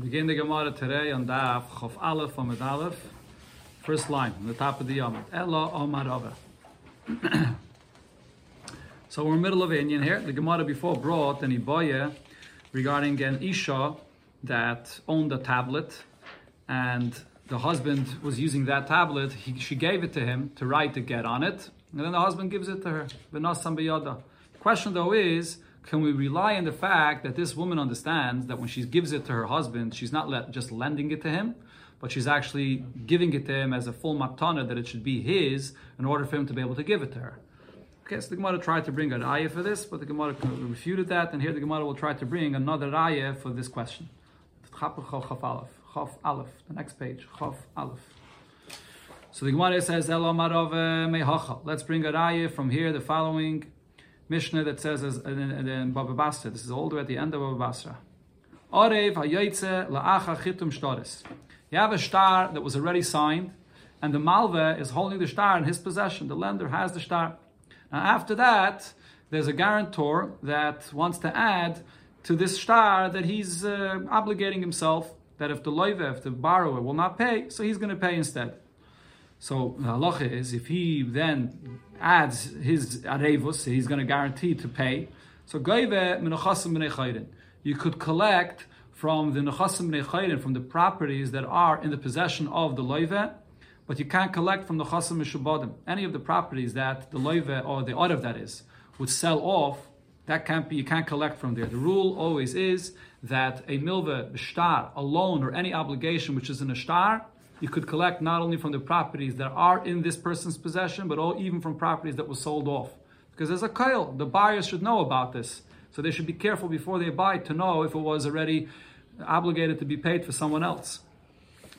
Begin the Gemara today on Daf Chof Aleph Amid Aleph, first line on the top of the Yom. Ella Omar Rava. So we're in the middle of inyan here. The Gemara before brought an Iboye regarding an Isha that owned a tablet and the husband was using that tablet. He, she gave it to him to write to get on it, and then the husband gives it to her. The question though is, can we rely on the fact that this woman understands that when she gives it to her husband, she's not let, just lending it to him, but she's actually giving it to him as a full matana that it should be his in order for him to be able to give it to her. Okay, so the Gemara tried to bring an ayah for this, but the Gemara refuted that, and here the Gemara will try to bring another ayah for this question. The next page. So the Gemara says, Marov eh, Let's bring a raya from here, the following Mishnah that says as, in, Baba Basra. This is all the way at the end of Baba Basra. Orev hayoytze la'acha chitum shtoris. You have a shtar that was already signed, and the malva is holding the shtar in his possession. The lender has the shtar. Now after that, there's a guarantor that wants to add to this shtar that he's uh, obligating himself that if the loive, if the borrower will not pay, so he's going to pay instead. So the halacha is if he then adds his arevus, he's going to guarantee to pay. So you could collect from the nechasim from the properties that are in the possession of the loive, but you can't collect from the chasim mishubadim. Any of the properties that the loive or the orev that is would sell off, that can't be. You can't collect from there. The rule always is that a milva, shtar, a loan, or any obligation which is in a shtar, you could collect not only from the properties that are in this person's possession, but all, even from properties that were sold off. Because there's a kail, the buyers should know about this. So they should be careful before they buy to know if it was already obligated to be paid for someone else.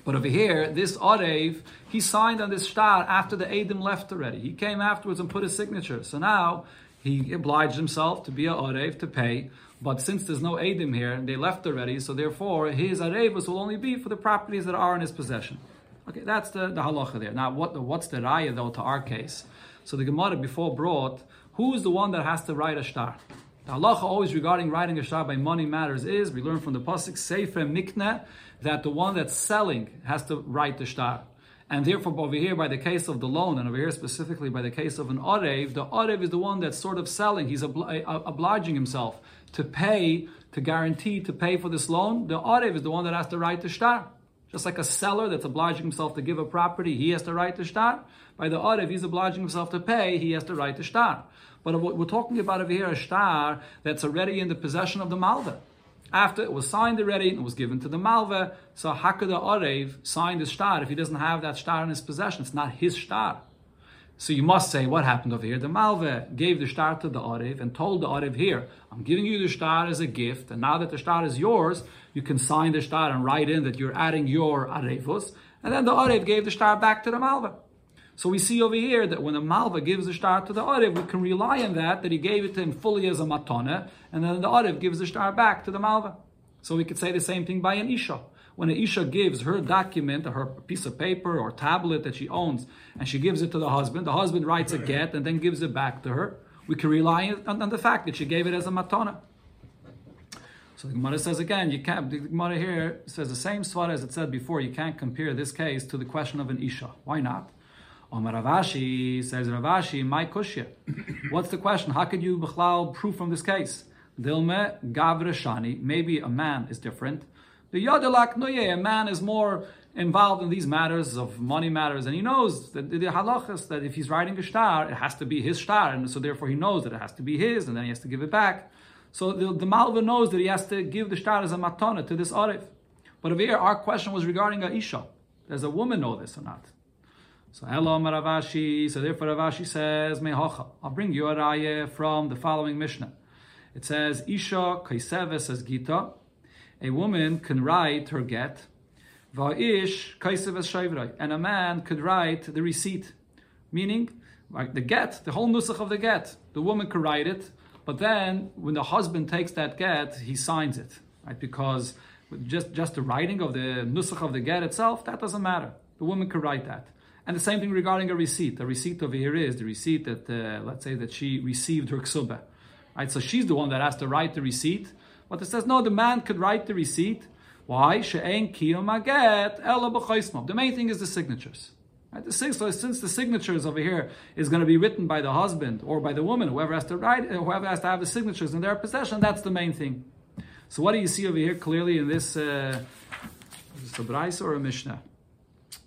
But over here, this Arev, he signed on this shtar after the Adim left already. He came afterwards and put his signature. So now he obliged himself to be a Arev to pay. But since there's no Adim here, they left already, so therefore his Arevus will only be for the properties that are in his possession. Okay, that's the, the halacha there. Now, what what's the raya though to our case? So the Gemara before brought, who is the one that has to write a shtar? The halacha always regarding writing a shtar by money matters is, we learn from the pasuk Sefer Mikne, that the one that's selling has to write the shtar. And therefore, over here, by the case of the loan, and over here specifically by the case of an Arev, the Arev is the one that's sort of selling. He's obli- uh, obliging himself to pay, to guarantee to pay for this loan. The Arev is the one that has to write the shtar. Just like a seller that's obliging himself to give a property, he has to write the shtar. By the Arev, he's obliging himself to pay, he has to write the shtar. But what we're talking about over here, a shtar that's already in the possession of the Malva. After it was signed already and was given to the Malva, so Hakada Arev signed the shtar. If he doesn't have that shtar in his possession, it's not his shtar. So you must say, what happened over here? The Malva gave the shtar to the Arev and told the Arev, here, I'm giving you the shtar as a gift, and now that the shtar is yours, you can sign the shtar and write in that you're adding your Arevus. And then the Arev gave the shtar back to the Malva. So we see over here that when the Malva gives the shtar to the Arev, we can rely on that, that he gave it to him fully as a matana, and then the Arev gives the shtar back to the Malva. So we could say the same thing by an Isha. When an Isha gives her document, or her piece of paper or tablet that she owns, and she gives it to the husband, the husband writes a get and then gives it back to her, we can rely on, on the fact that she gave it as a matana. So the Gemara says again, you can't. The Gemara here says the same svara as it said before. You can't compare this case to the question of an isha. Why not? Omar Rav Ashi says Rav Ashi, my kushya. What's the question? How could you b'chlal prove from this case? Dilme gavreshani. Maybe a man is different. The yadalak noye, a man is more involved in these matters of money matters, and he knows that the halachas that if he's writing a shtar, it has to be his shtar, and so therefore he knows that it has to be his, and then he has to give it back. So the, the Malva knows that he has to give the shtar as a matana to this Arev. But over here, our question was regarding a isha. Does a woman know this or not? So hello Rav Ashi. So therefore Rav Ashi says Mehocha. I'll bring you a raya from the following Mishnah. It says Isha kaiseves as Gita. A woman can write her get. And a man could write the receipt. Meaning, like the get, the whole nusach of the get. The woman could write it, but then when the husband takes that get, he signs it. Right? Because just, just the writing of the nusach of the get itself, that doesn't matter. The woman could write that. And the same thing regarding a receipt. The receipt over here is the receipt that, uh, let's say that she received her ksuba. Right? So she's the one that has to write the receipt. But it says, no, the man could write the receipt, Why? The main thing is the signatures. The, so since the signatures over here is going to be written by the husband or by the woman, whoever has to write, whoever has to have the signatures in their possession, that's the main thing. So what do you see over here clearly in this? Uh, is this a Braisa or a Mishnah?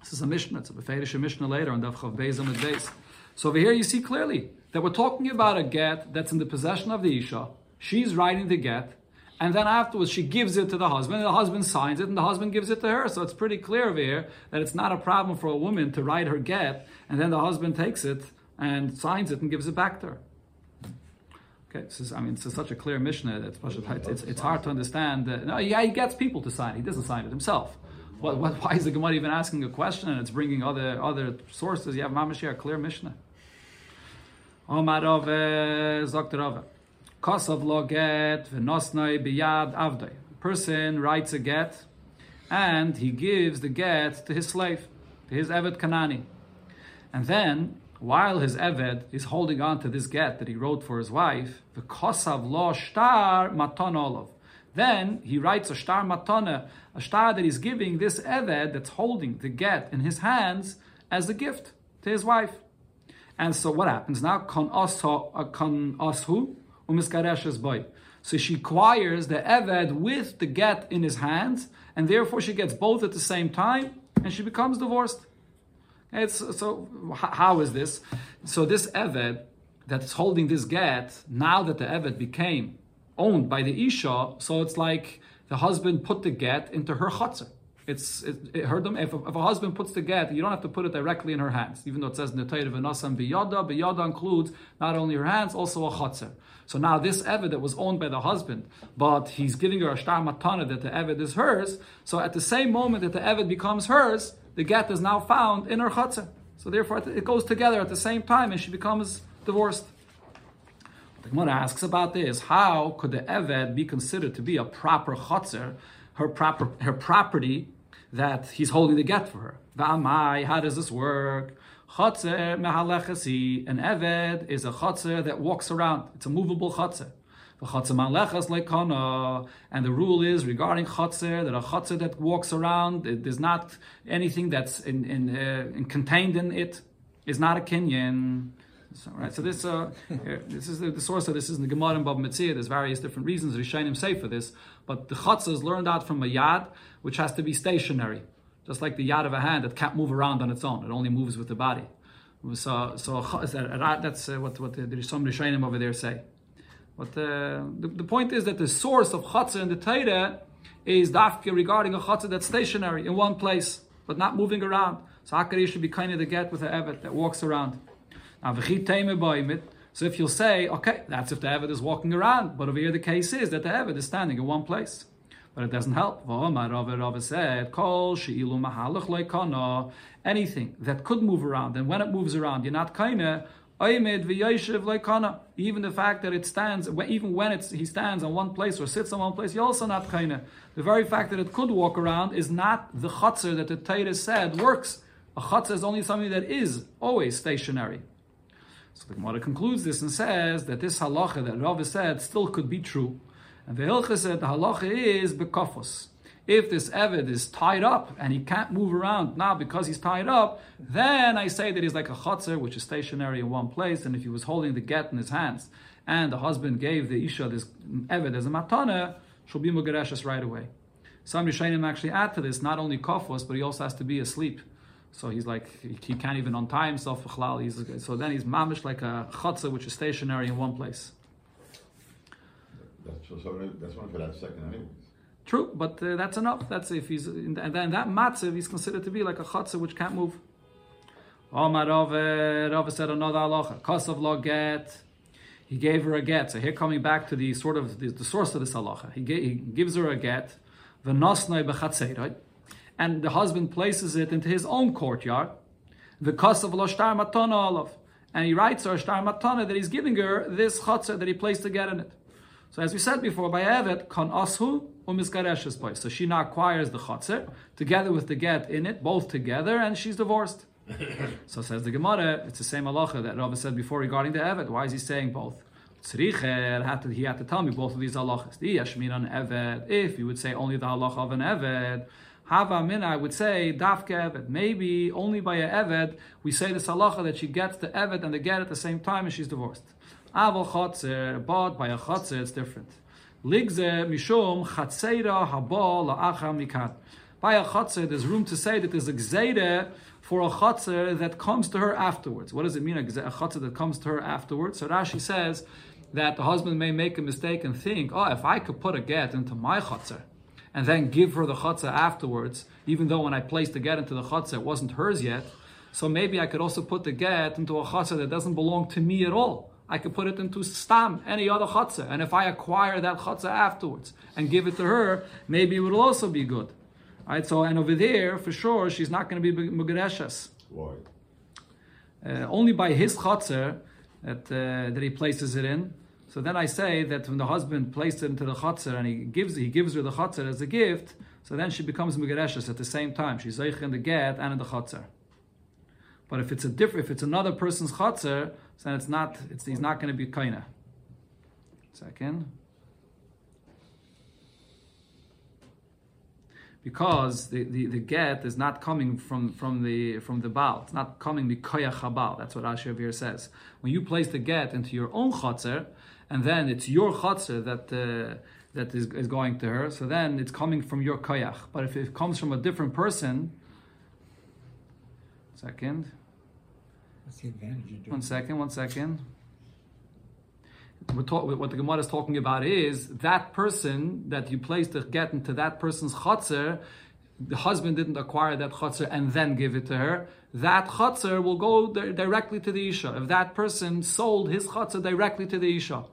This is a Mishnah. It's a Beferish Mishnah later on Daf Chav Beis Amid Beis. So over here you see clearly that we're talking about a get that's in the possession of the Isha. She's writing the get, and then afterwards she gives it to the husband, and the husband signs it, and the husband gives it to her. So it's pretty clear over here that it's not a problem for a woman to write her get, and then the husband takes it and signs it and gives it back to her. Okay, this is, I mean, it's such a clear Mishnah that it's, it's, it's hard to understand. That, no, yeah, he gets people to sign. He doesn't sign it himself. What, what, why is the Gemara even asking a question and it's bringing other other sources? You have Mamash a clear Mishnah. Omar Rove, Dr. Rove. Kosav lo get v'nosnoi biyad avdoi. Person writes a get and he gives the get to his slave, to his Evet Kanani. And then while his Eved is holding on to this get that he wrote for his wife, the Kosav lo shtar maton olav. Then he writes a shtar matana, a shtar that he's giving this Eved that's holding the get in his hands as a gift to his wife. And so what happens now? Kon ashu umiskareshes boy. So she acquires the Eved with the get in his hands, and therefore she gets both at the same time, and she becomes divorced. It's, so how is this? So this Eved that's holding this get, now that the Eved became owned by the Isha, so it's like the husband put the get into her chutzah. It's it, it heard them. If a, if a, husband puts the get, you don't have to put it directly in her hands, even though it says in the Torah v'nasam biyada. Biyada includes not only her hands, also a chutzah. So now this Eved that was owned by the husband, but he's giving her a shtar matana that the Eved is hers. So at the same moment that the Eved becomes hers, the get is now found in her chutzah. So therefore, it goes together at the same time, and she becomes divorced. The Gemara asks about this: How could the Eved be considered to be a proper chutzah, her proper her property that he's holding the get for her? V'amai, how does this work? Chotzer mehalechasi, an Eved is a chotzer that walks around. It's a movable chotzer. The chotzer man lechas like kana. And the rule is regarding chotzer that a chotzer that walks around, there's not anything that's in, in, uh, in contained in it, is not a kinyan. So, right, so this uh, this is the, the, source of this is in the Gemara and Baba Metzia. There's various different reasons Rishonim say for this, but the chotzer is learned out from a yad, which has to be stationary, just like the yad of a hand that can't move around on its own; it only moves with the body. So, so that's uh, what what the, the Rishonim over there say. But uh, the, the point is that the source of chatzah in the Torah is dafke regarding a chatzah that's stationary in one place, but not moving around. So Hakari should be kind of the get with the Evet that walks around. So if you'll say, okay, that's if the Evet is walking around, but over here the case is that the Evet is standing in one place. But it doesn't help. anything that could move around, and when it moves around, you're not kind even the fact that it stands, even when it's, he stands on one place or sits on one place, you're also not kaina. The very fact that it could walk around is not the chutzner that the Torah said works. A chutzner is only something that is always stationary. So the Gemara concludes this and says that this halacha that Rav said still could be true. And the Hilcha said the halacha is bekofos. If this Eved is tied up and he can't move around now because he's tied up, then I say that he's like a chotzer, which is stationary in one place. And if he was holding the get in his hands and the husband gave the Isha this Eved as a matana, she'll be mugareshes right away. Some Rishonim actually add to this not only kofos, but he also has to be asleep. So he's like he can't even untie himself. He's, so then he's mamish like a chotzer, which is stationary in one place. That's, so that's one for that second anyway. True, but uh, that's enough. That's if he's and then that matzav he's considered to be like a chatzah which can't move. Omar Rava said another halacha. Kosav lo get. He gave her a get. So here coming back to the sort of the, the source of this halacha. He, he gives her a get. V'nosnoi b'chatzeroi. And the husband places it into his own courtyard. The kosav lo shtar matana olav. And he writes her shtar matana that he's giving her this chatzah that he placed the get in it. So as we said before, by Evet, kon ashu umiskareshes boy. So she now acquires the chotzer together with the get in it, both together, and she's divorced. so says the Gemara, it's the same halacha that Rava said before regarding the Evet. Why is he saying both? Tzricher had to, he had to tell me both of these halachas. The yashmin on eved. If you would say only the halacha of an eved, Hava mina, I would say dafke eved. Maybe only by a eved we say this halacha that she gets the eved and the get at the same time and she's divorced. Aval chotzer, but by a chotzer it's different. Ligze mishum chatzeira haba la'achar mikan. By a chotzer, there's room to say that there's a gzeide for a chotzer that comes to her afterwards. What does it mean, a chotzer that comes to her afterwards? So Rashi says that the husband may make a mistake and think, oh, if I could put a get into my chotzer, and then give her the chutzah afterwards, even though when I placed the get into the chutzah, it wasn't hers yet. So maybe I could also put the get into a chutzah that doesn't belong to me at all. I could put it into stam, any other chutzah. And if I acquire that chutzah afterwards and give it to her, maybe it will also be good. All right, so and over there, for sure, she's not going to be mugareshes. Why? Uh, only by his chutzah that, uh, that he places it in. So then I say that when the husband placed it into the chatzar and he gives he gives her the chatzar as a gift, so then she becomes megareshes at the same time. She's zeich in the get and in the chatzar. But if it's a different, if it's another person's chatzar, then it's not. It's he's not going to be kaina. Second. because the, the, the get is not coming from, from the from the Baal. It's not coming mikoyach habal. That's what Rashi says. When you place the get into your own chotzer, and then it's your chotzer that uh, that is, is going to her, so then it's coming from your koyach. But if it comes from a different person, second. What's the advantage of doing One second, one second. We're talk, what the Gemara is talking about is that person that you place the get into that person's chotzer, the husband didn't acquire that chotzer and then give it to her. That chotzer will go di- directly to the isha. If that person sold his chotzer directly to the isha,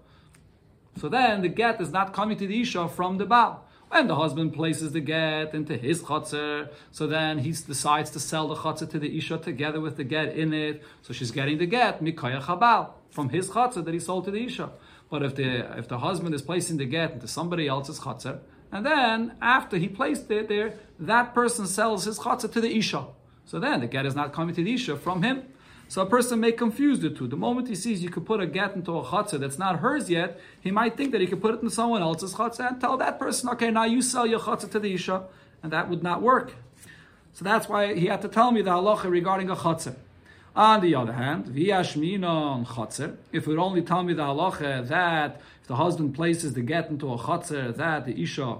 so then the get is not coming to the isha from the baal. When the husband places the get into his chotzer, so then he decides to sell the chotzer to the isha together with the get in it. So she's getting the get mikoyach habal from his chotzer that he sold to the isha. But if the if the husband is placing the get into somebody else's chotzer, and then after he placed it there, that person sells his chotzer to the isha. So then the get is not coming to the isha from him. So a person may confuse the two. The moment he sees you could put a get into a chatzah that's not hers yet, he might think that he could put it in someone else's chatzah and tell that person, okay, now you sell your chatzah to the isha, and that would not work. So that's why he had to tell me the halacha regarding a chatzah. On the other hand, v'yashminon chatzah, if would only tell me the halacha that if the husband places the get into a chatzah, that the isha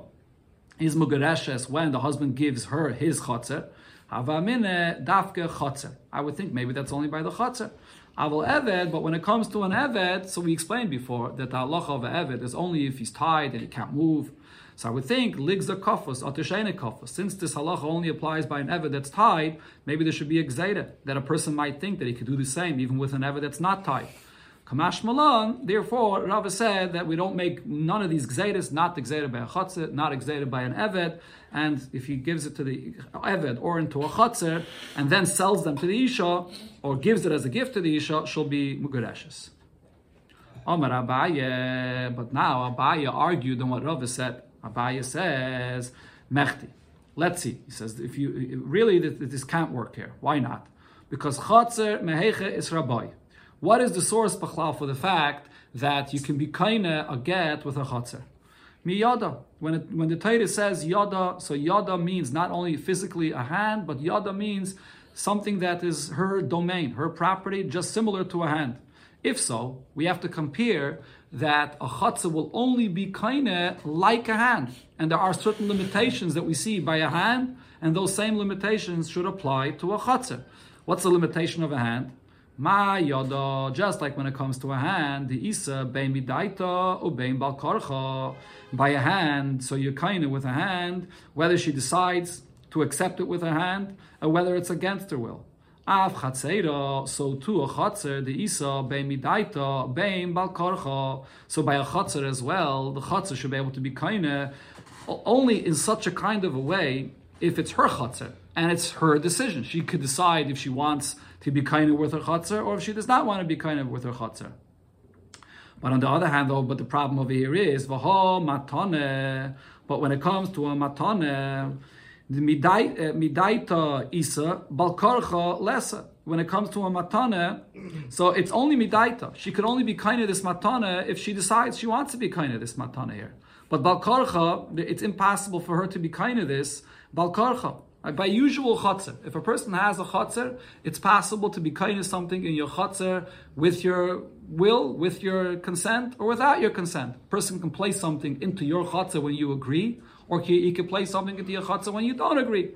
is mugareshes when the husband gives her his chatzah, Havamine dafke chotzer. I would think maybe that's only by the chotzer. Aval eved, but when it comes to an eved, so we explained before that the halacha of an eved is only if he's tied and he can't move. So I would think ligza kafus atishene kafus. Since this halacha only applies by an eved that's tied, maybe there should be a gzeda that a person might think that he could do the same even with an eved that's not tied. Kamash Malan, therefore, Rava said that we don't make none of these gzeidas, not the by a chatzah, not a by an eved, and if he gives it to the eved or into a chatzah, and then sells them to the isha, or gives it as a gift to the isha, she'll be mugureshes. Omar Abaye, but now Abaye argued on what Rava said. Abaye says, Mechti. Let's see. He says, if you really this can't work here. Why not? Because chatzah meheche is rabbi. What is the source b'chlal for the fact that you can be kaina a get with a chatzar? Mi yada. When it, when the Torah says yada, so yada means not only physically a hand, but yada means something that is her domain, her property, just similar to a hand. If so, we have to compare that a chatzah will only be kaina like a hand, and there are certain limitations that we see by a hand, and those same limitations should apply to a chatzah. What's the limitation of a hand? Ma yoda, just like when it comes to a hand, the isa bein midaita ubein balkarcha, by a hand, so you're kind of with a hand, whether she decides to accept it with her hand or whether it's against her will. Av chatzeira, so too a chatzer, the isa bein midaita bein balkarcha. So by a chatzer as well, the chatzer should be able to be kind only in such a kind of a way if it's her chatzer and it's her decision. She could decide if she wants to be kind of with her chatzar, or if she does not want to be kind of with her chatzar. But on the other hand, though, but the problem over here is vaho matane. But when it comes to a matane, The uh, midaita isa, balkarcha lesa. When it comes to a matana, so it's only midaita. She could only be kind of this matana if she decides she wants to be kind of this matana here. But balkarcha, it's impossible for her to be kind of this balkarcha. Like by usual chatzar, if a person has a chatzar, it's possible to be kind of something in your chatzar with your will, with your consent, or without your consent. A person can place something into your chatzar when you agree, or he, can place something into your chatzar when you don't agree.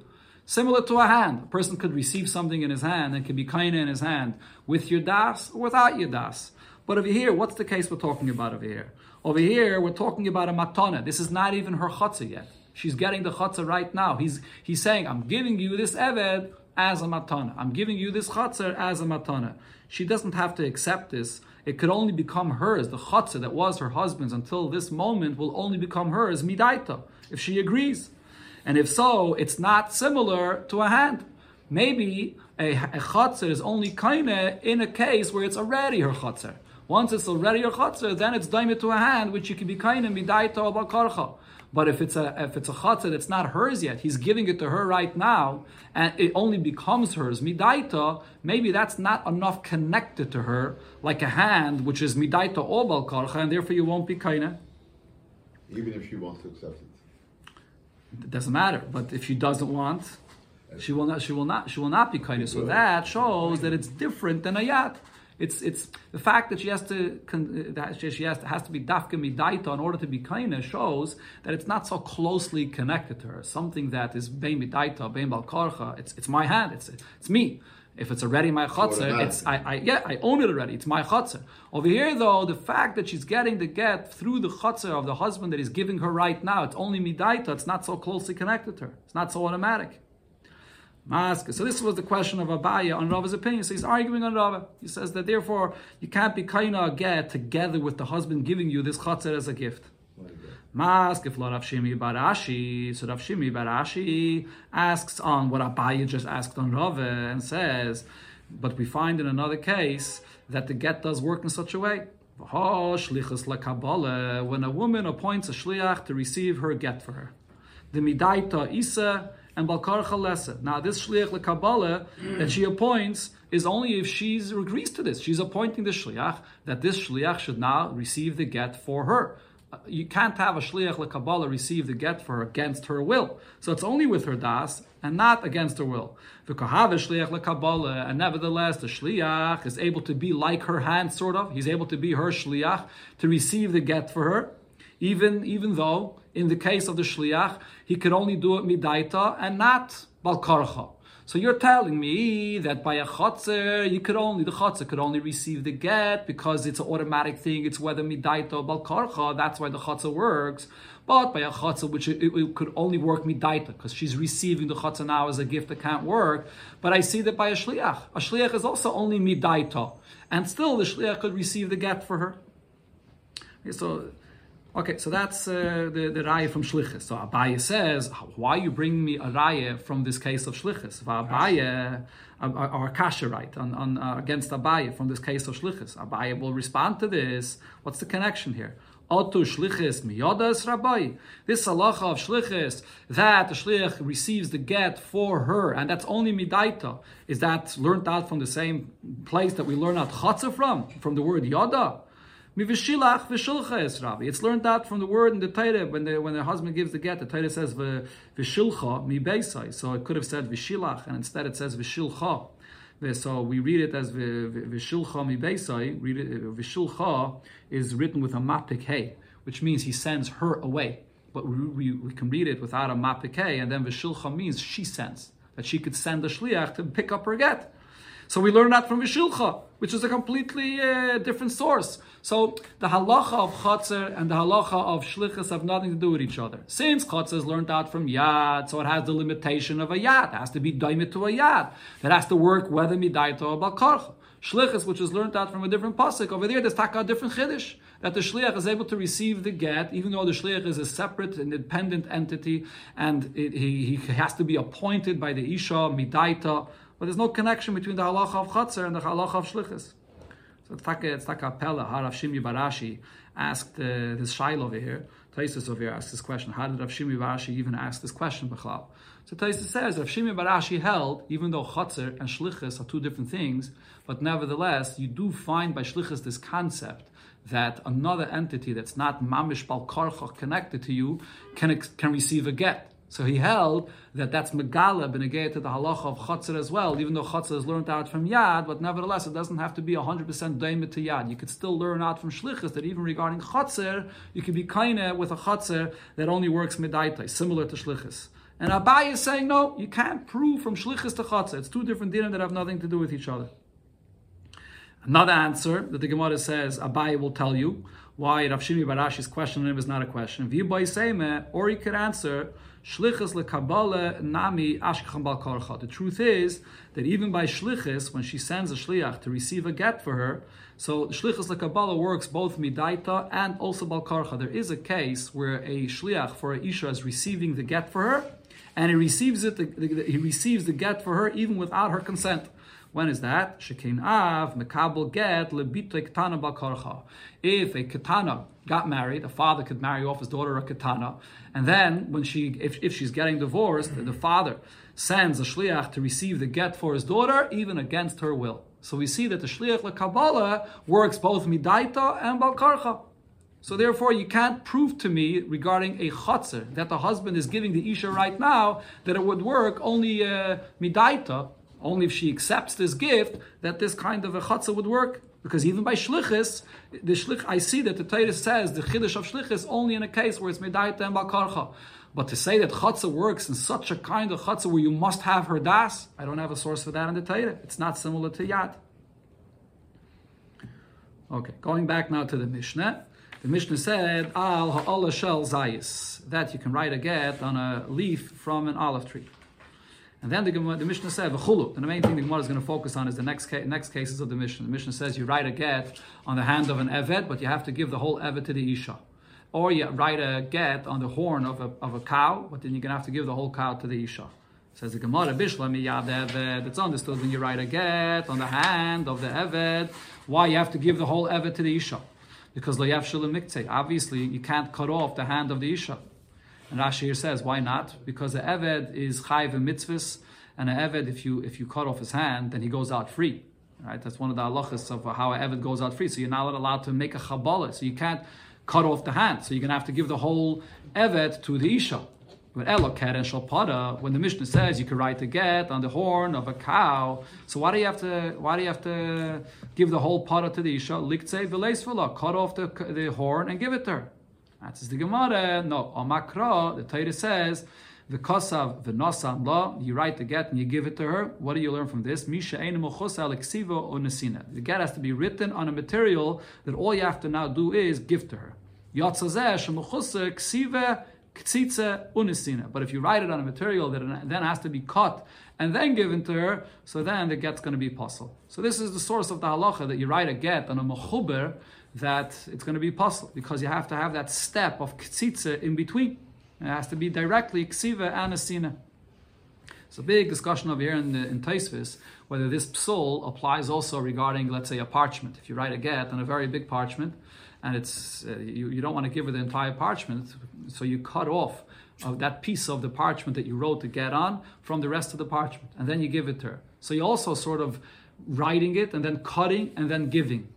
Similar to a hand, a person could receive something in his hand and can be kind in his hand with your das or without your das. But over here, what's the case we're talking about over here? Over here, we're talking about a matana. This is not even her chatzah yet. She's getting the chatzah right now. He's he's saying, I'm giving you this eved as a matana. I'm giving you this chatzah as a matana. She doesn't have to accept this. It could only become hers. The chatzah that was her husband's until this moment will only become hers midaita if she agrees. And if so, it's not similar to a hand. Maybe a, a chatzah is only kaine in a case where it's already her chatzah. Once it's already her chatzah, then it's daimit to a hand, which you can be kaine midaita bakarcha. But if it's a if it's a chatzah that's not hers yet, he's giving it to her right now, and it only becomes hers midaita. Maybe that's not enough connected to her, like a hand, which is midaita or balkarcha, and therefore you won't be kaina. Even if she wants to accept it. It doesn't matter. But if she doesn't want, she will not. She will not. She will not be kaina. So that shows that it's different than a yat. It's it's the fact that she has to that she has to, has to be dafka midaita in order to be kaina shows that it's not so closely connected to her. Something that is bein midaita, bein balkarcha. It's it's my hand. It's it's me. If it's already my chatzah, it's I, I yeah I own it already. It's my chatzah. Over here though, the fact that she's getting the get through the chatzah of the husband that is giving her right now, it's only midaita. It's not so closely connected to her. It's not so automatic. Mask. So this was the question of Abaye on Rava's opinion. So he's arguing on Rava. He says that therefore you can't be kaina get together with the husband giving you this chatzah as a gift. Mask if Rav Shimi bar Ashi. So Rav Shimi bar Ashi asks on what Abaye just asked on Rava and says, but we find in another case that the get does work in such a way. When a woman appoints a shliach to receive her get for her. The midaita isa and Balkar Chalesa. Now, this Shliach LeKabbalah that she appoints is only if she agrees to this. She's appointing the Shliach that this Shliach should now receive the get for her. You can't have a Shliach LeKabbalah receive the get for her against her will. So it's only with her das and not against her will. Shliach LeKabbalah, and nevertheless, the Shliach is able to be like her hand, sort of. He's able to be her Shliach to receive the get for her even even though in the case of the shliach he could only do it midaita and not balkarcha. So you're telling me that by a chotzer you could only the chotzer could only receive the get because it's an automatic thing. It's whether midaita or balkarcha. That's why the chotzer works. But by a chotzer, which it, it, could only work midaita because she's receiving the chotzer now as a gift that can't work. But I see that by a shliach, a shliach is also only midaita, and still the shliach could receive the get for her. Okay, so Okay, so that's uh, the, the raya from Shlichus. So Abaye says, why you bring me a raya from this case of Shlichus? Abaye, or Kasha right, on, on, uh, against Abaye from this case of Shlichus. Abaye will respond to this. What's the connection here? Otu shlichus miyodas rabbi. This halacha of shlichus that the shlich receives the get for her, and that's only midaita. Is that learned out from the same place that we learn out chatzah from, from the word yoda? Mivishilach Rabbi. It's learned out from the word in the Torah when the when the husband gives the get. The Torah says v'shilcha mi beisai. So it could have said v'shilach, and instead it says v'shilcha. So we read it as v'shilcha mi beisai. Read it uh, v'shilcha is written with a mapik hey, which means he sends her away. But we, we, we can read it without a mapik hey, and then v'shilcha means she sends that she could send the shliach to pick up her get. So we learn that from Vishilcha, which is a completely uh, different source. So the halacha of Chatzar and the halacha of Shlichus have nothing to do with each other. Since Chatzar is learned out from Yad, so it has the limitation of a Yad. It has to be daimit to a Yad. It has to work whether midaito or balkarcha. Shlichus, which is learned out from a different pasuk, over there there's taka a different chiddush that the shliach is able to receive the get, even though the shliach is a separate, independent entity, and it, he, he has to be appointed by the isha midaita. But there's no connection between the halacha of chatzar and the halacha of shlichus. So it's like a, it's pella. Harav Shimi bar Ashi asked uh, this shail over here. Tosfos over here asks this question. How did Rav Shimi bar Ashi even ask this question, Bechlal? So Tosfos says Rav Shimi bar Ashi held, even though Chatzar and Shlichus are two different things, but nevertheless, you do find by Shlichus this concept that another entity that's not Mamish Bal connected to you can, can receive a get. So he held that that's Megala benegay to the halacha of Chatzar as well, even though Chatzar is learned out from Yad, but nevertheless it doesn't have to be 100% daimit to Yad. You could still learn out from Shlichus that even regarding Chatzar, you could be kaina with a Chatzar that only works Medaitai, similar to Shlichus. And Abaye is saying, no, you can't prove from Shlichus to Chatzar. It's two different dinim that have nothing to do with each other. Another answer that the Gemara says, Abaye will tell you why Rav Shimi bar Ashi's question on him is not a question. Or he could answer, Shlichus lekabala nami. The truth is that even by shlichus, when she sends a shliach to receive a get for her, so shlichus lekabala works both midaita and also bal karcha. There is a case where a shliach for a isha is receiving the get for her, and he receives it. He receives the get for her even without her consent. When is that? Shekin av mekabel get lebito ketana bakarcha. If a ketana got married, a father could marry off his daughter a ketana, and then when she, if, if she's getting divorced, the father sends a shliach to receive the get for his daughter, even against her will. So we see that the shliach lekabala works both midaita and balkarcha. So therefore, you can't prove to me regarding a chotzer that the husband is giving the isha right now that it would work only uh, midaita only if she accepts this gift that this kind of a chatzah would work. Because even by shlichus, the shlich, I see that the Torah says the chiddush of shlichus only in a case where it's medayta and bakarcha. But to say that chatzah works in such a kind of chatzah where you must have her das, I don't have a source for that in the Torah. It's not similar to yad. Okay, going back now to the Mishnah. The Mishnah said, Al ha'ala shel zayis, that you can write a get on a leaf from an olive tree. And then the, the Mishnah said, V'chulu. And the main thing the Gemara is going to focus on is the next, ca- next cases of the Mishnah. The Mishnah says you write a get on the hand of an Eved, but you have to give the whole Eved to the Isha. Or you write a get on the horn of a, of a cow, but then you're going to have to give the whole cow to the Isha. Says the Gemara, Bishla miyad Eved. It's understood when you write a get on the hand of the Eved, why you have to give the whole Eved to the Isha. Because lo yav Obviously, you can't cut off the hand of the Isha. And Rashi here says, why not? Because the Eved is chayv and mitzvahs, and an Eved, if you if you cut off his hand, then he goes out free. Right? That's one of the halachas of how an Eved goes out free. So you're not allowed to make a chabala. So you can't cut off the hand. So you're going to have to give the whole Evet to the Isha. But Eloket and Shalpada, when the Mishnah says you can write a get on the horn of a cow, so why do you have to why do you have to give the whole pada to the Isha? Liktze v'leisvula, cut off the, the horn and give it to her. That's the Gemara. No, on Makra, the Torah says, the kosav v'nosam law, you write the get and you give it to her. What do you learn from this? Misha The get has to be written on a material that all you have to now do is give to her. But if you write it on a material that then has to be cut and then given to her, so then the get's going to be possible. So this is the source of the halacha that you write a get on a mechuber that it's going to be possible because you have to have that step of ktsitze in between. It has to be directly ksiva and asina. It's a big discussion over here in, the, in Tosfos whether this psul applies also regarding, let's say, a parchment. If you write a get on a very big parchment, and it's uh, you, you don't want to give her the entire parchment, so you cut off of that piece of the parchment that you wrote to get on from the rest of the parchment, and then you give it to her. So you're also sort of writing it and then cutting and then giving.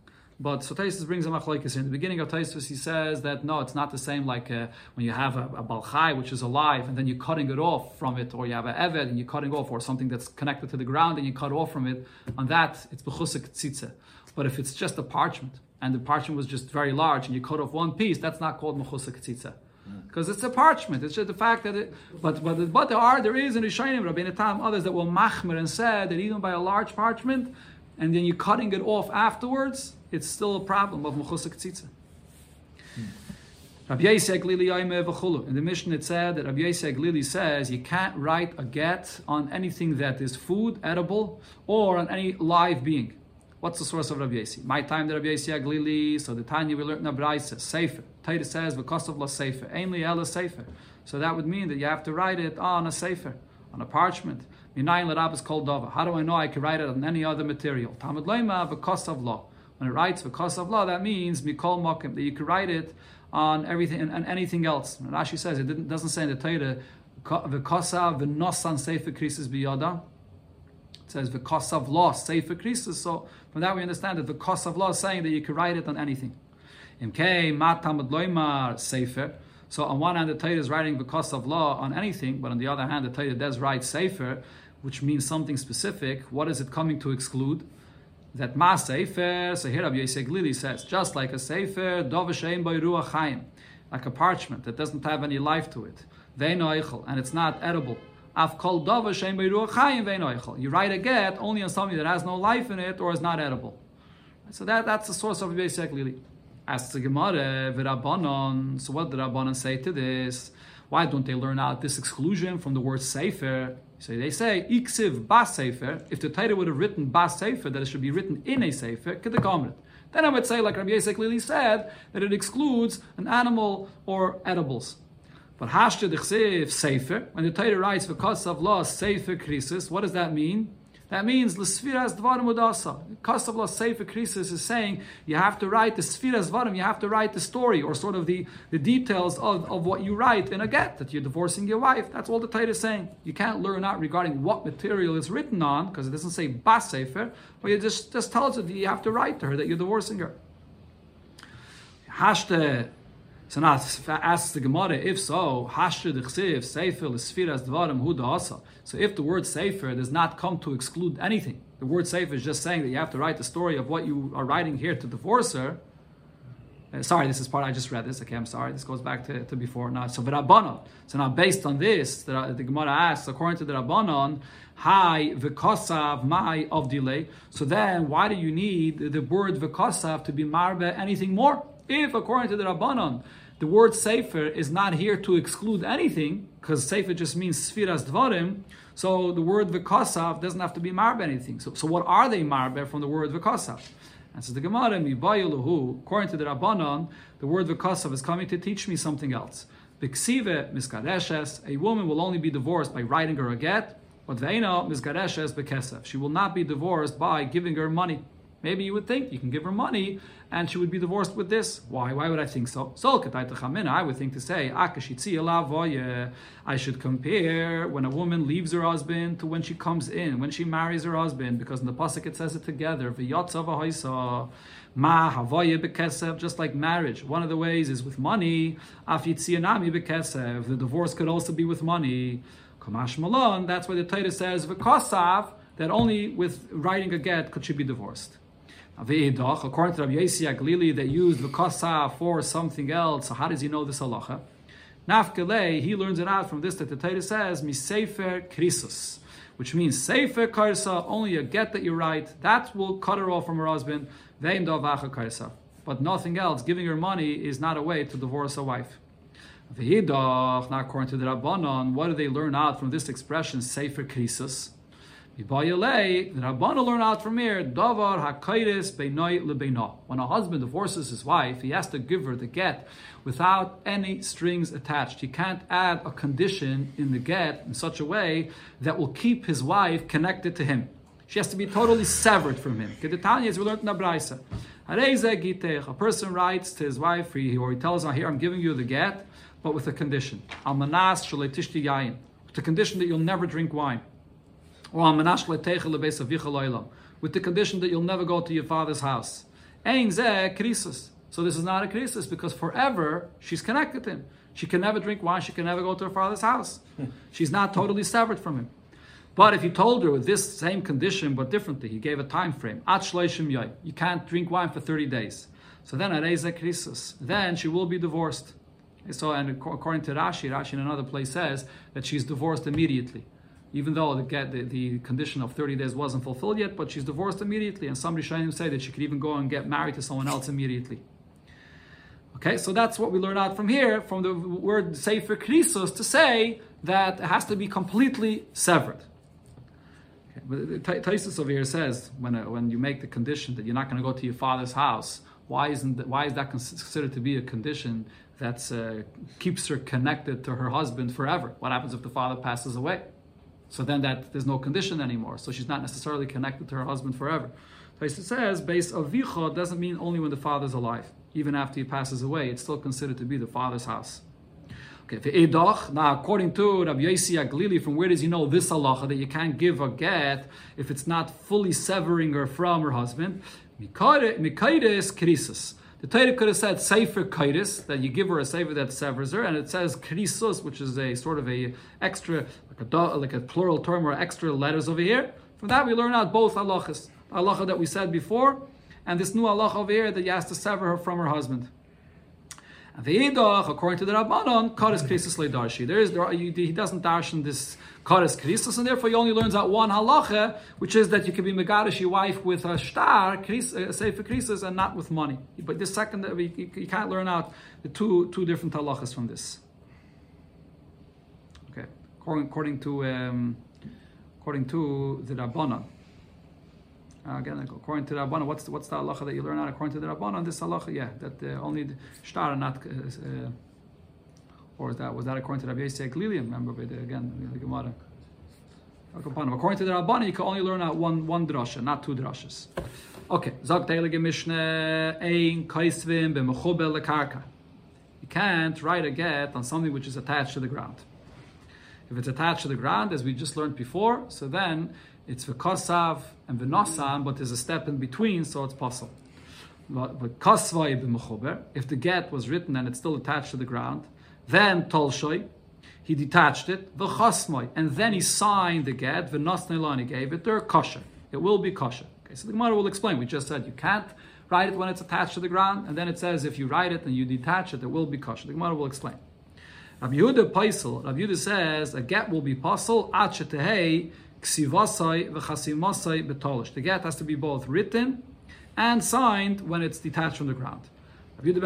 But so Tosfos brings a machlokes in the beginning of Tosfos. He says that no, it's not the same like uh, when you have a, a balchai which is alive and then you're cutting it off from it, or you have a eved and you're cutting off, or something that's connected to the ground and you cut off from it. On that, it's bechusik tzitze. But if it's just a parchment and the parchment was just very large and you cut off one piece, that's not called mechusik tzitze because it's a parchment. It's just the fact that it. But but but there are there is in Rishonim, Rabbeinu Tam, others that will machmer and said that even by a large parchment, and then you're cutting it off afterwards, it's still a problem of mechusik tzitza. Rabbi Yossi Haglili In the Mishnah it said that Rabbi Yossi Haglili says you can't write a get on anything that is food, edible, or on any live being. What's the source of Rabbi Yisek? My time the Rabbi Yossi Haglili, so the Tanya we learned in Abraisa, Sefer. Taita says, because of la Sefer, Ainli Ela Sefer. So that would mean that you have to write it on a Sefer, on a parchment. Minayin L'Rabbis Kol Dova. How do I know I can write it on any other material? Talmud Leima, because of law. When it writes of law, that means mikol mokim that you can write it on everything and, and anything else. And Rashi says it doesn't say in the Torah, "V'kosav v'nosan sefer krisis biyada." It says v'kosav loss sefer krisis. So from that we understand that the kosav law is saying that you can write it on anything. Imkei matamad loymar sefer. So on one hand, the Torah is writing because of law on anything, but on the other hand, the Torah does write sefer, which means something specific. What is it coming to exclude? That ma sefer. So here Rabbi Yossi Glili says, just like a sefer, dovasheim ruach chaim, like a parchment that doesn't have any life to it, veinoichel, and it's not edible. Af kol dovasheim ruach chaim veinoichel. You write a get only on something that has no life in it or is not edible. So that, that's the source of Rabbi Yossi Glili. Asks the Gemara. So what did Rabbanon say to this? Why don't they learn out this exclusion from the word sefer? So they say, Iksiv bas sefer. If the Torah would have written bas sefer, that it should be written in a sefer, kedekamet. Then I would say, like Rabbi Yosef clearly said, that it excludes an animal or edibles. But hashta dechsev sefer, when the Torah writes because of law sefer krisis, what does that mean? That means l'sfiras dvarim udasa. Kasavla Sefer Krisis is saying you have to write the sfiras dvarim, you have to write the story or sort of the, the details of, of what you write in a get that you're divorcing your wife. That's all the Torah is saying. You can't learn out regarding what material is written on because it doesn't say bas sefer, but it just just tells you that you have to write to her that you're divorcing her. Hashte so now asks the Gemara, if so, Hashir Dechsiv, Sefer, Lesfiras Dvarim, Hu Asa. So if the word Sefer does not come to exclude anything, the word Sefer is just saying that you have to write the story of what you are writing here to divorce her. Uh, sorry, this is part I just read this. Okay, I'm sorry. This goes back to, to before now. So Rabbanon. So now based on this, the, the Gemara asks, according to the Rabbanon, Hi v'kosav mai of delay. So then, why do you need the word v'kosav to be marbe anything more? If, according to the Rabbanon, the word Sefer is not here to exclude anything, because Sefer just means Sfiras Dvarim, so the word V'kosav doesn't have to be Marbe anything. So, so what are they Marbe from the word V'kosav? And so the Gemara, according to the Rabbanon, the word V'kosav is coming to teach me something else. B'ksive miskadeshes, a woman will only be divorced by writing her a get, but ve'ena miskadeshes b'kesev. She will not be divorced by giving her money. Maybe you would think you can give her money and she would be divorced with this. Why? Why would I think so? I would think to say, I should compare when a woman leaves her husband to when she comes in, when she marries her husband, because in the pasuk it says it together. Just like marriage, one of the ways is with money. The divorce could also be with money. That's why the Torah says, that only with writing a get could she be divorced. According to Rabbi Yossi Glili, they used v'kasa for something else. So how does he know this halacha? Nafkele, he learns it out from this that the Torah says misefer krisus, which means sefer karsa, only a get that you write that will cut her off from her husband. Vein davacha but nothing else. Giving her money is not a way to divorce a wife. V'hidach, now according to the Rabbanon, what do they learn out from this expression sefer krisus? The learn out from here, Davar. When a husband divorces his wife, he has to give her the get without any strings attached. He can't add a condition in the get in such a way that will keep his wife connected to him. She has to be totally severed from him. Kedetanya, as we learned in Abraisa. A person writes to his wife, or he tells her, Here, I'm giving you the get, but with a condition. Almanas shaletishti yayin. With the condition that you'll never drink wine with the condition that you'll never go to your father's house. So this is not a krisis because forever she's connected to him. She can never drink wine. She can never go to her father's house. she's not totally severed from him. But if he told her with this same condition but differently, he gave a time frame. At You can't drink wine for 30 days. So then krisis. Then she will be divorced. So and according to Rashi, Rashi in another place says that she's divorced immediately even though the, the, the, condition of 30 days wasn't fulfilled yet, but she's divorced immediately. And some Rishonim say that she could even go and get married to someone else immediately. Okay, so that's what we learn out from here, from the word Sefer Krisos, to say that it has to be completely severed. Okay, Tosfos over here says when, uh, when you make the condition that you're not going to go to your father's house, why isn't that, why is that considered to be a condition that uh, keeps her connected to her husband forever? What happens if the father passes away? So then that there's no condition anymore. So she's not necessarily connected to her husband forever. Tosfos says, base of vicha doesn't mean only when the father's alive. Even after he passes away, it's still considered to be the father's house. Okay, now according to Rabbi Yossi Haglili, from where does he know this halacha that you can't give a get if it's not fully severing her from her husband? Mikaides krisis. The Torah could have said sefer kaitis, that you give her a sefer that severs her, and it says krisus, which is a sort of a extra, like a, like a plural term or extra letters over here. From that we learn out both halachas. Halacha that we said before, and this new halacha over here that you has to sever her from her husband. And the Eidach, according to the Rabbanon, Kares Krisis Darshi. There is, there, he doesn't darshan this Kares Krisis, and therefore he only learns out one halacha, which is that you can be Megadish your wife with a shtar, uh, Sefer Krisis, and not with money. But this second, uh, you can't learn out the two, two different halachas from this. Okay, according, according to um, according to the Rabbanon. Uh, again, according to the Rabbanon, what's what's the halacha that you learn out according to the Rabbanon? This halacha, yeah, that uh, only the shtar not, uh, uh, or is that was that according to Rabbi Yosef Glilian? Remember, again, the Gemara. According to the Rabbanon, you can only learn out one one drasha, not two drashas. Okay, zog Heilige Mishnah ein kaisvim b'mechubel lekarka. You can't write a get on something which is attached to the ground. If it's attached to the ground, as we just learned before, so then it's v'kosav and v'nosam, but there's a step in between, so it's possible. But if the get was written and it's still attached to the ground, then tolshoy, he detached it, v'chasmoy, and then he signed the get, v'nosnelon, he gave it, they're kosher. It will be kosher. Okay, so the Gemara will explain. We just said you can't write it when it's attached to the ground, and then it says if you write it and you detach it, it will be kosher. The Gemara will explain. Rabbi Yehuda Paisel, Rabbi Yehuda says a get will be possible at shetehei ksivasai v'chasimasai betolish. The get has to be both written and signed when it's detached from the ground. Rabbi Yehuda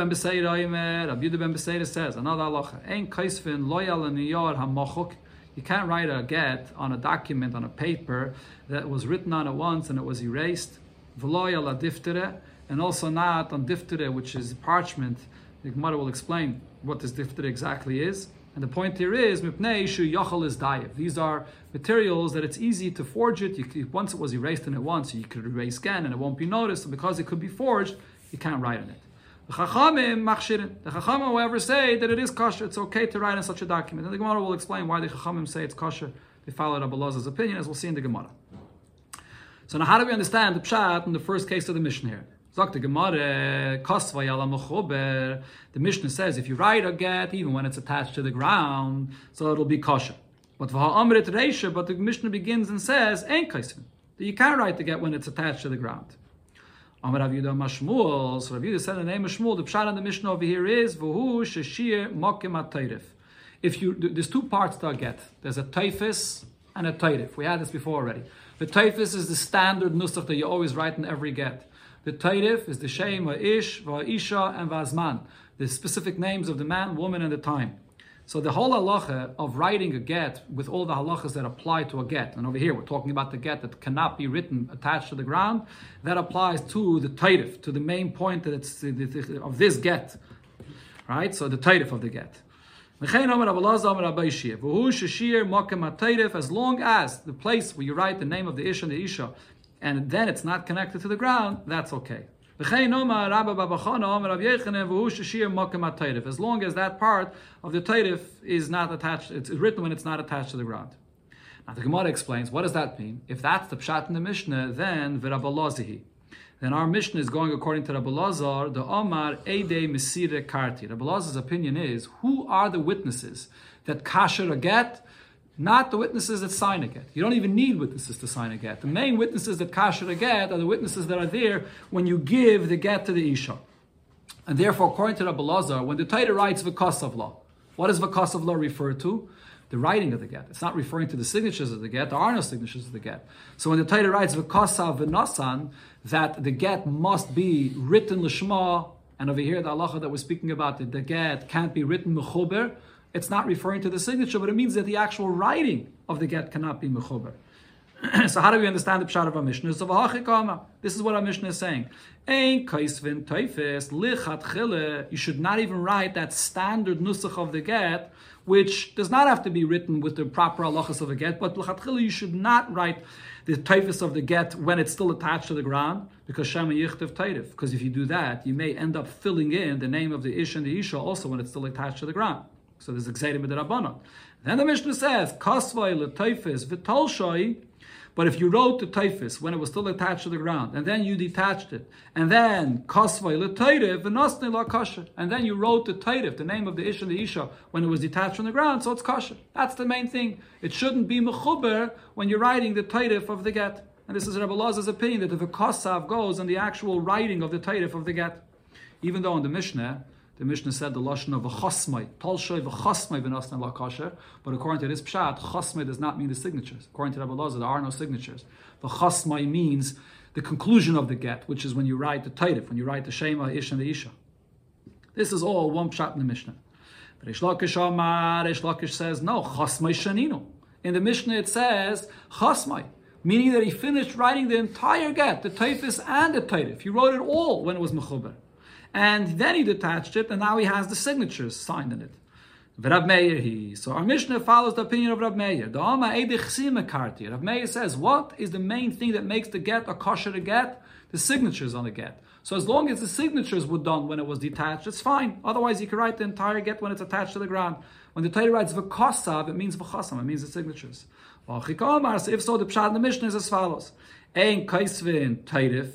ben Rabbi ben says another halacha. Ein kaisvin loyal niyar hamachuk. You can't write a get on a document on a paper that was written on it once and it was erased. V'loyal adiftere, and also not on diftere, which is parchment. The Gemara will explain what this difter exactly is. And the point here is, mipnei shu yachal is dayev. These are materials that it's easy to forge it. You, once it was erased and it once, you could erase again and it won't be noticed. And because it could be forged, you can't write on it. The Chachamim. The Chachamim, however, say that it is kosher. It's okay to write in such a document. And the Gemara will explain why the Chachamim say it's kosher. They follow Rabbi Loz's opinion, as we'll see in the Gemara. So now, how do we understand the pshat in the first case of the Mishnah here? The Gemara, The Mishnah says if you write a get, even when it's attached to the ground, so it'll be kosher. But but the Mishnah begins and says, Ain't that you can't write the get when it's attached to the ground. Amar Rav Yudah Mashmuel, so Rav Yudah said the name of Shmuel, the pshat in the Mishnah over here is, V'hu sheshir mokim If you, there's two parts to a get. There's a taifis and a tairif. We had this before already. The taifis is the standard nusach that you always write in every get. The Tairif is the Shem, Ish, Isha, and Vazman, the specific names of the man, woman, and the time. So the whole halacha of writing a get with all the halachas that apply to a get, and over here we're talking about the get that cannot be written attached to the ground, that applies to the tairif, to the main point that it's of this get, right? So the tairif of the get. As long as the place where you write the name of the ish and the isha and then it's not connected to the ground, that's okay. As long as that part of the tairif is not attached, it's written when it's not attached to the ground. Now the Gemara explains, what does that mean? If that's the pshat in the Mishnah, then v'rabalazihi. Then our Mishnah is going according to Rabbi Lazar, the Omar Ede Mesire Karti. Rabbi opinion is, who are the witnesses that kasher a get not the witnesses that sign a get. You don't even need witnesses to sign a get. The main witnesses that kasher a get are the witnesses that are there when you give the get to the Isha. And therefore, according to Rabbi Lazar, when the Torah writes V'kasav law, what does V'kasav law refer to? The writing of the get. It's not referring to the signatures of the get. There are no signatures of the get. So when the Torah writes V'kasav v'nasan, that the get must be written l'shma, and over here the halacha that we're speaking about, the, the get can't be written mechuber, it's not referring to the signature, but it means that the actual writing of the get cannot be mechuber. so how do we understand the pshat of our Mishnah? So. This is what our Mishnah is saying. Ein kaisvin teifes lichat chile. You should not even write that standard nusach of the get, which does not have to be written with the proper halachas of a get, but lichat chile you should not write the teifes of the get when it's still attached to the ground, because shema yichtiv teif. Because if you do that, you may end up filling in the name of the ish and the isha also when it's still attached to the ground. So there's excited the rabbanon. Then the Mishnah says, kasvay leteifes v'tolshoi, but if you wrote the teifes when it was still attached to the ground, and then you detached it, and then kasvay l'tayrev v'nosne la and then you wrote the tayrev, the name of the ish and the isha, when it was detached from the ground, so it's kasher. That's the main thing. It shouldn't be mechuber when you're writing the tayrev of the get. And this is Rabbi Lazar's opinion that if a kasav goes on the actual writing of the tayrev of the get, even though in the Mishnah the Mishnah said the lashon of a chosmai, talshoy v'chosmai v'nosna la kasher. But according to this pshat, chosmai does not mean the signatures. According to Rabbi Loza, there are no signatures. The chosmai means the conclusion of the get, which is when you write the taitif, when you write the shema, ish, and the isha. This is all one pshat in the Mishnah. But Rish Lakish Rish Lakish says, no, chosmai shaninu. In the Mishnah it says, chosmai, meaning that he finished writing the entire get, the taifis and the taitif. He wrote it all when it was mechuber and then he detached it, and now he has the signatures signed in it. Rav Meir he. So our Mishnah follows the opinion of Rav Meir. The Alma Karti. Rav Meir says, what is the main thing that makes the get a kosher get? The signatures on the get. So as long as the signatures were done when it was detached, it's fine. Otherwise, you can write the entire get when it's attached to the ground. When the Torah writes v'kosav, it means v'chasam, it means the signatures. If so, the pshat in the Mishnah is as follows: Ein kaisvin tairif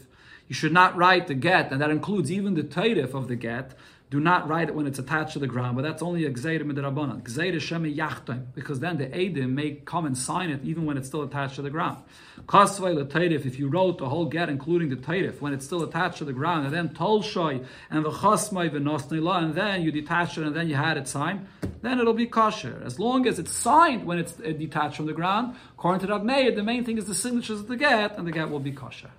you should not write the get, and that includes even the tatif of the get. Do not write it when it's attached to the ground, but that's only a gzeira midrabanan. Gzeira shemi yachtim, because then the edim may come and sign it even when it's still attached to the ground. Kasvay l'taitif, if you wrote the whole get, including the tatif, when it's still attached to the ground, and then tolshoy and the chasmay v'nosnila, and then you detach it and then you had it signed, then it'll be kosher. As long as it's signed when it's uh, detached from the ground, according to Rab Meir, the main thing is the signatures of the get, and the get will be kosher.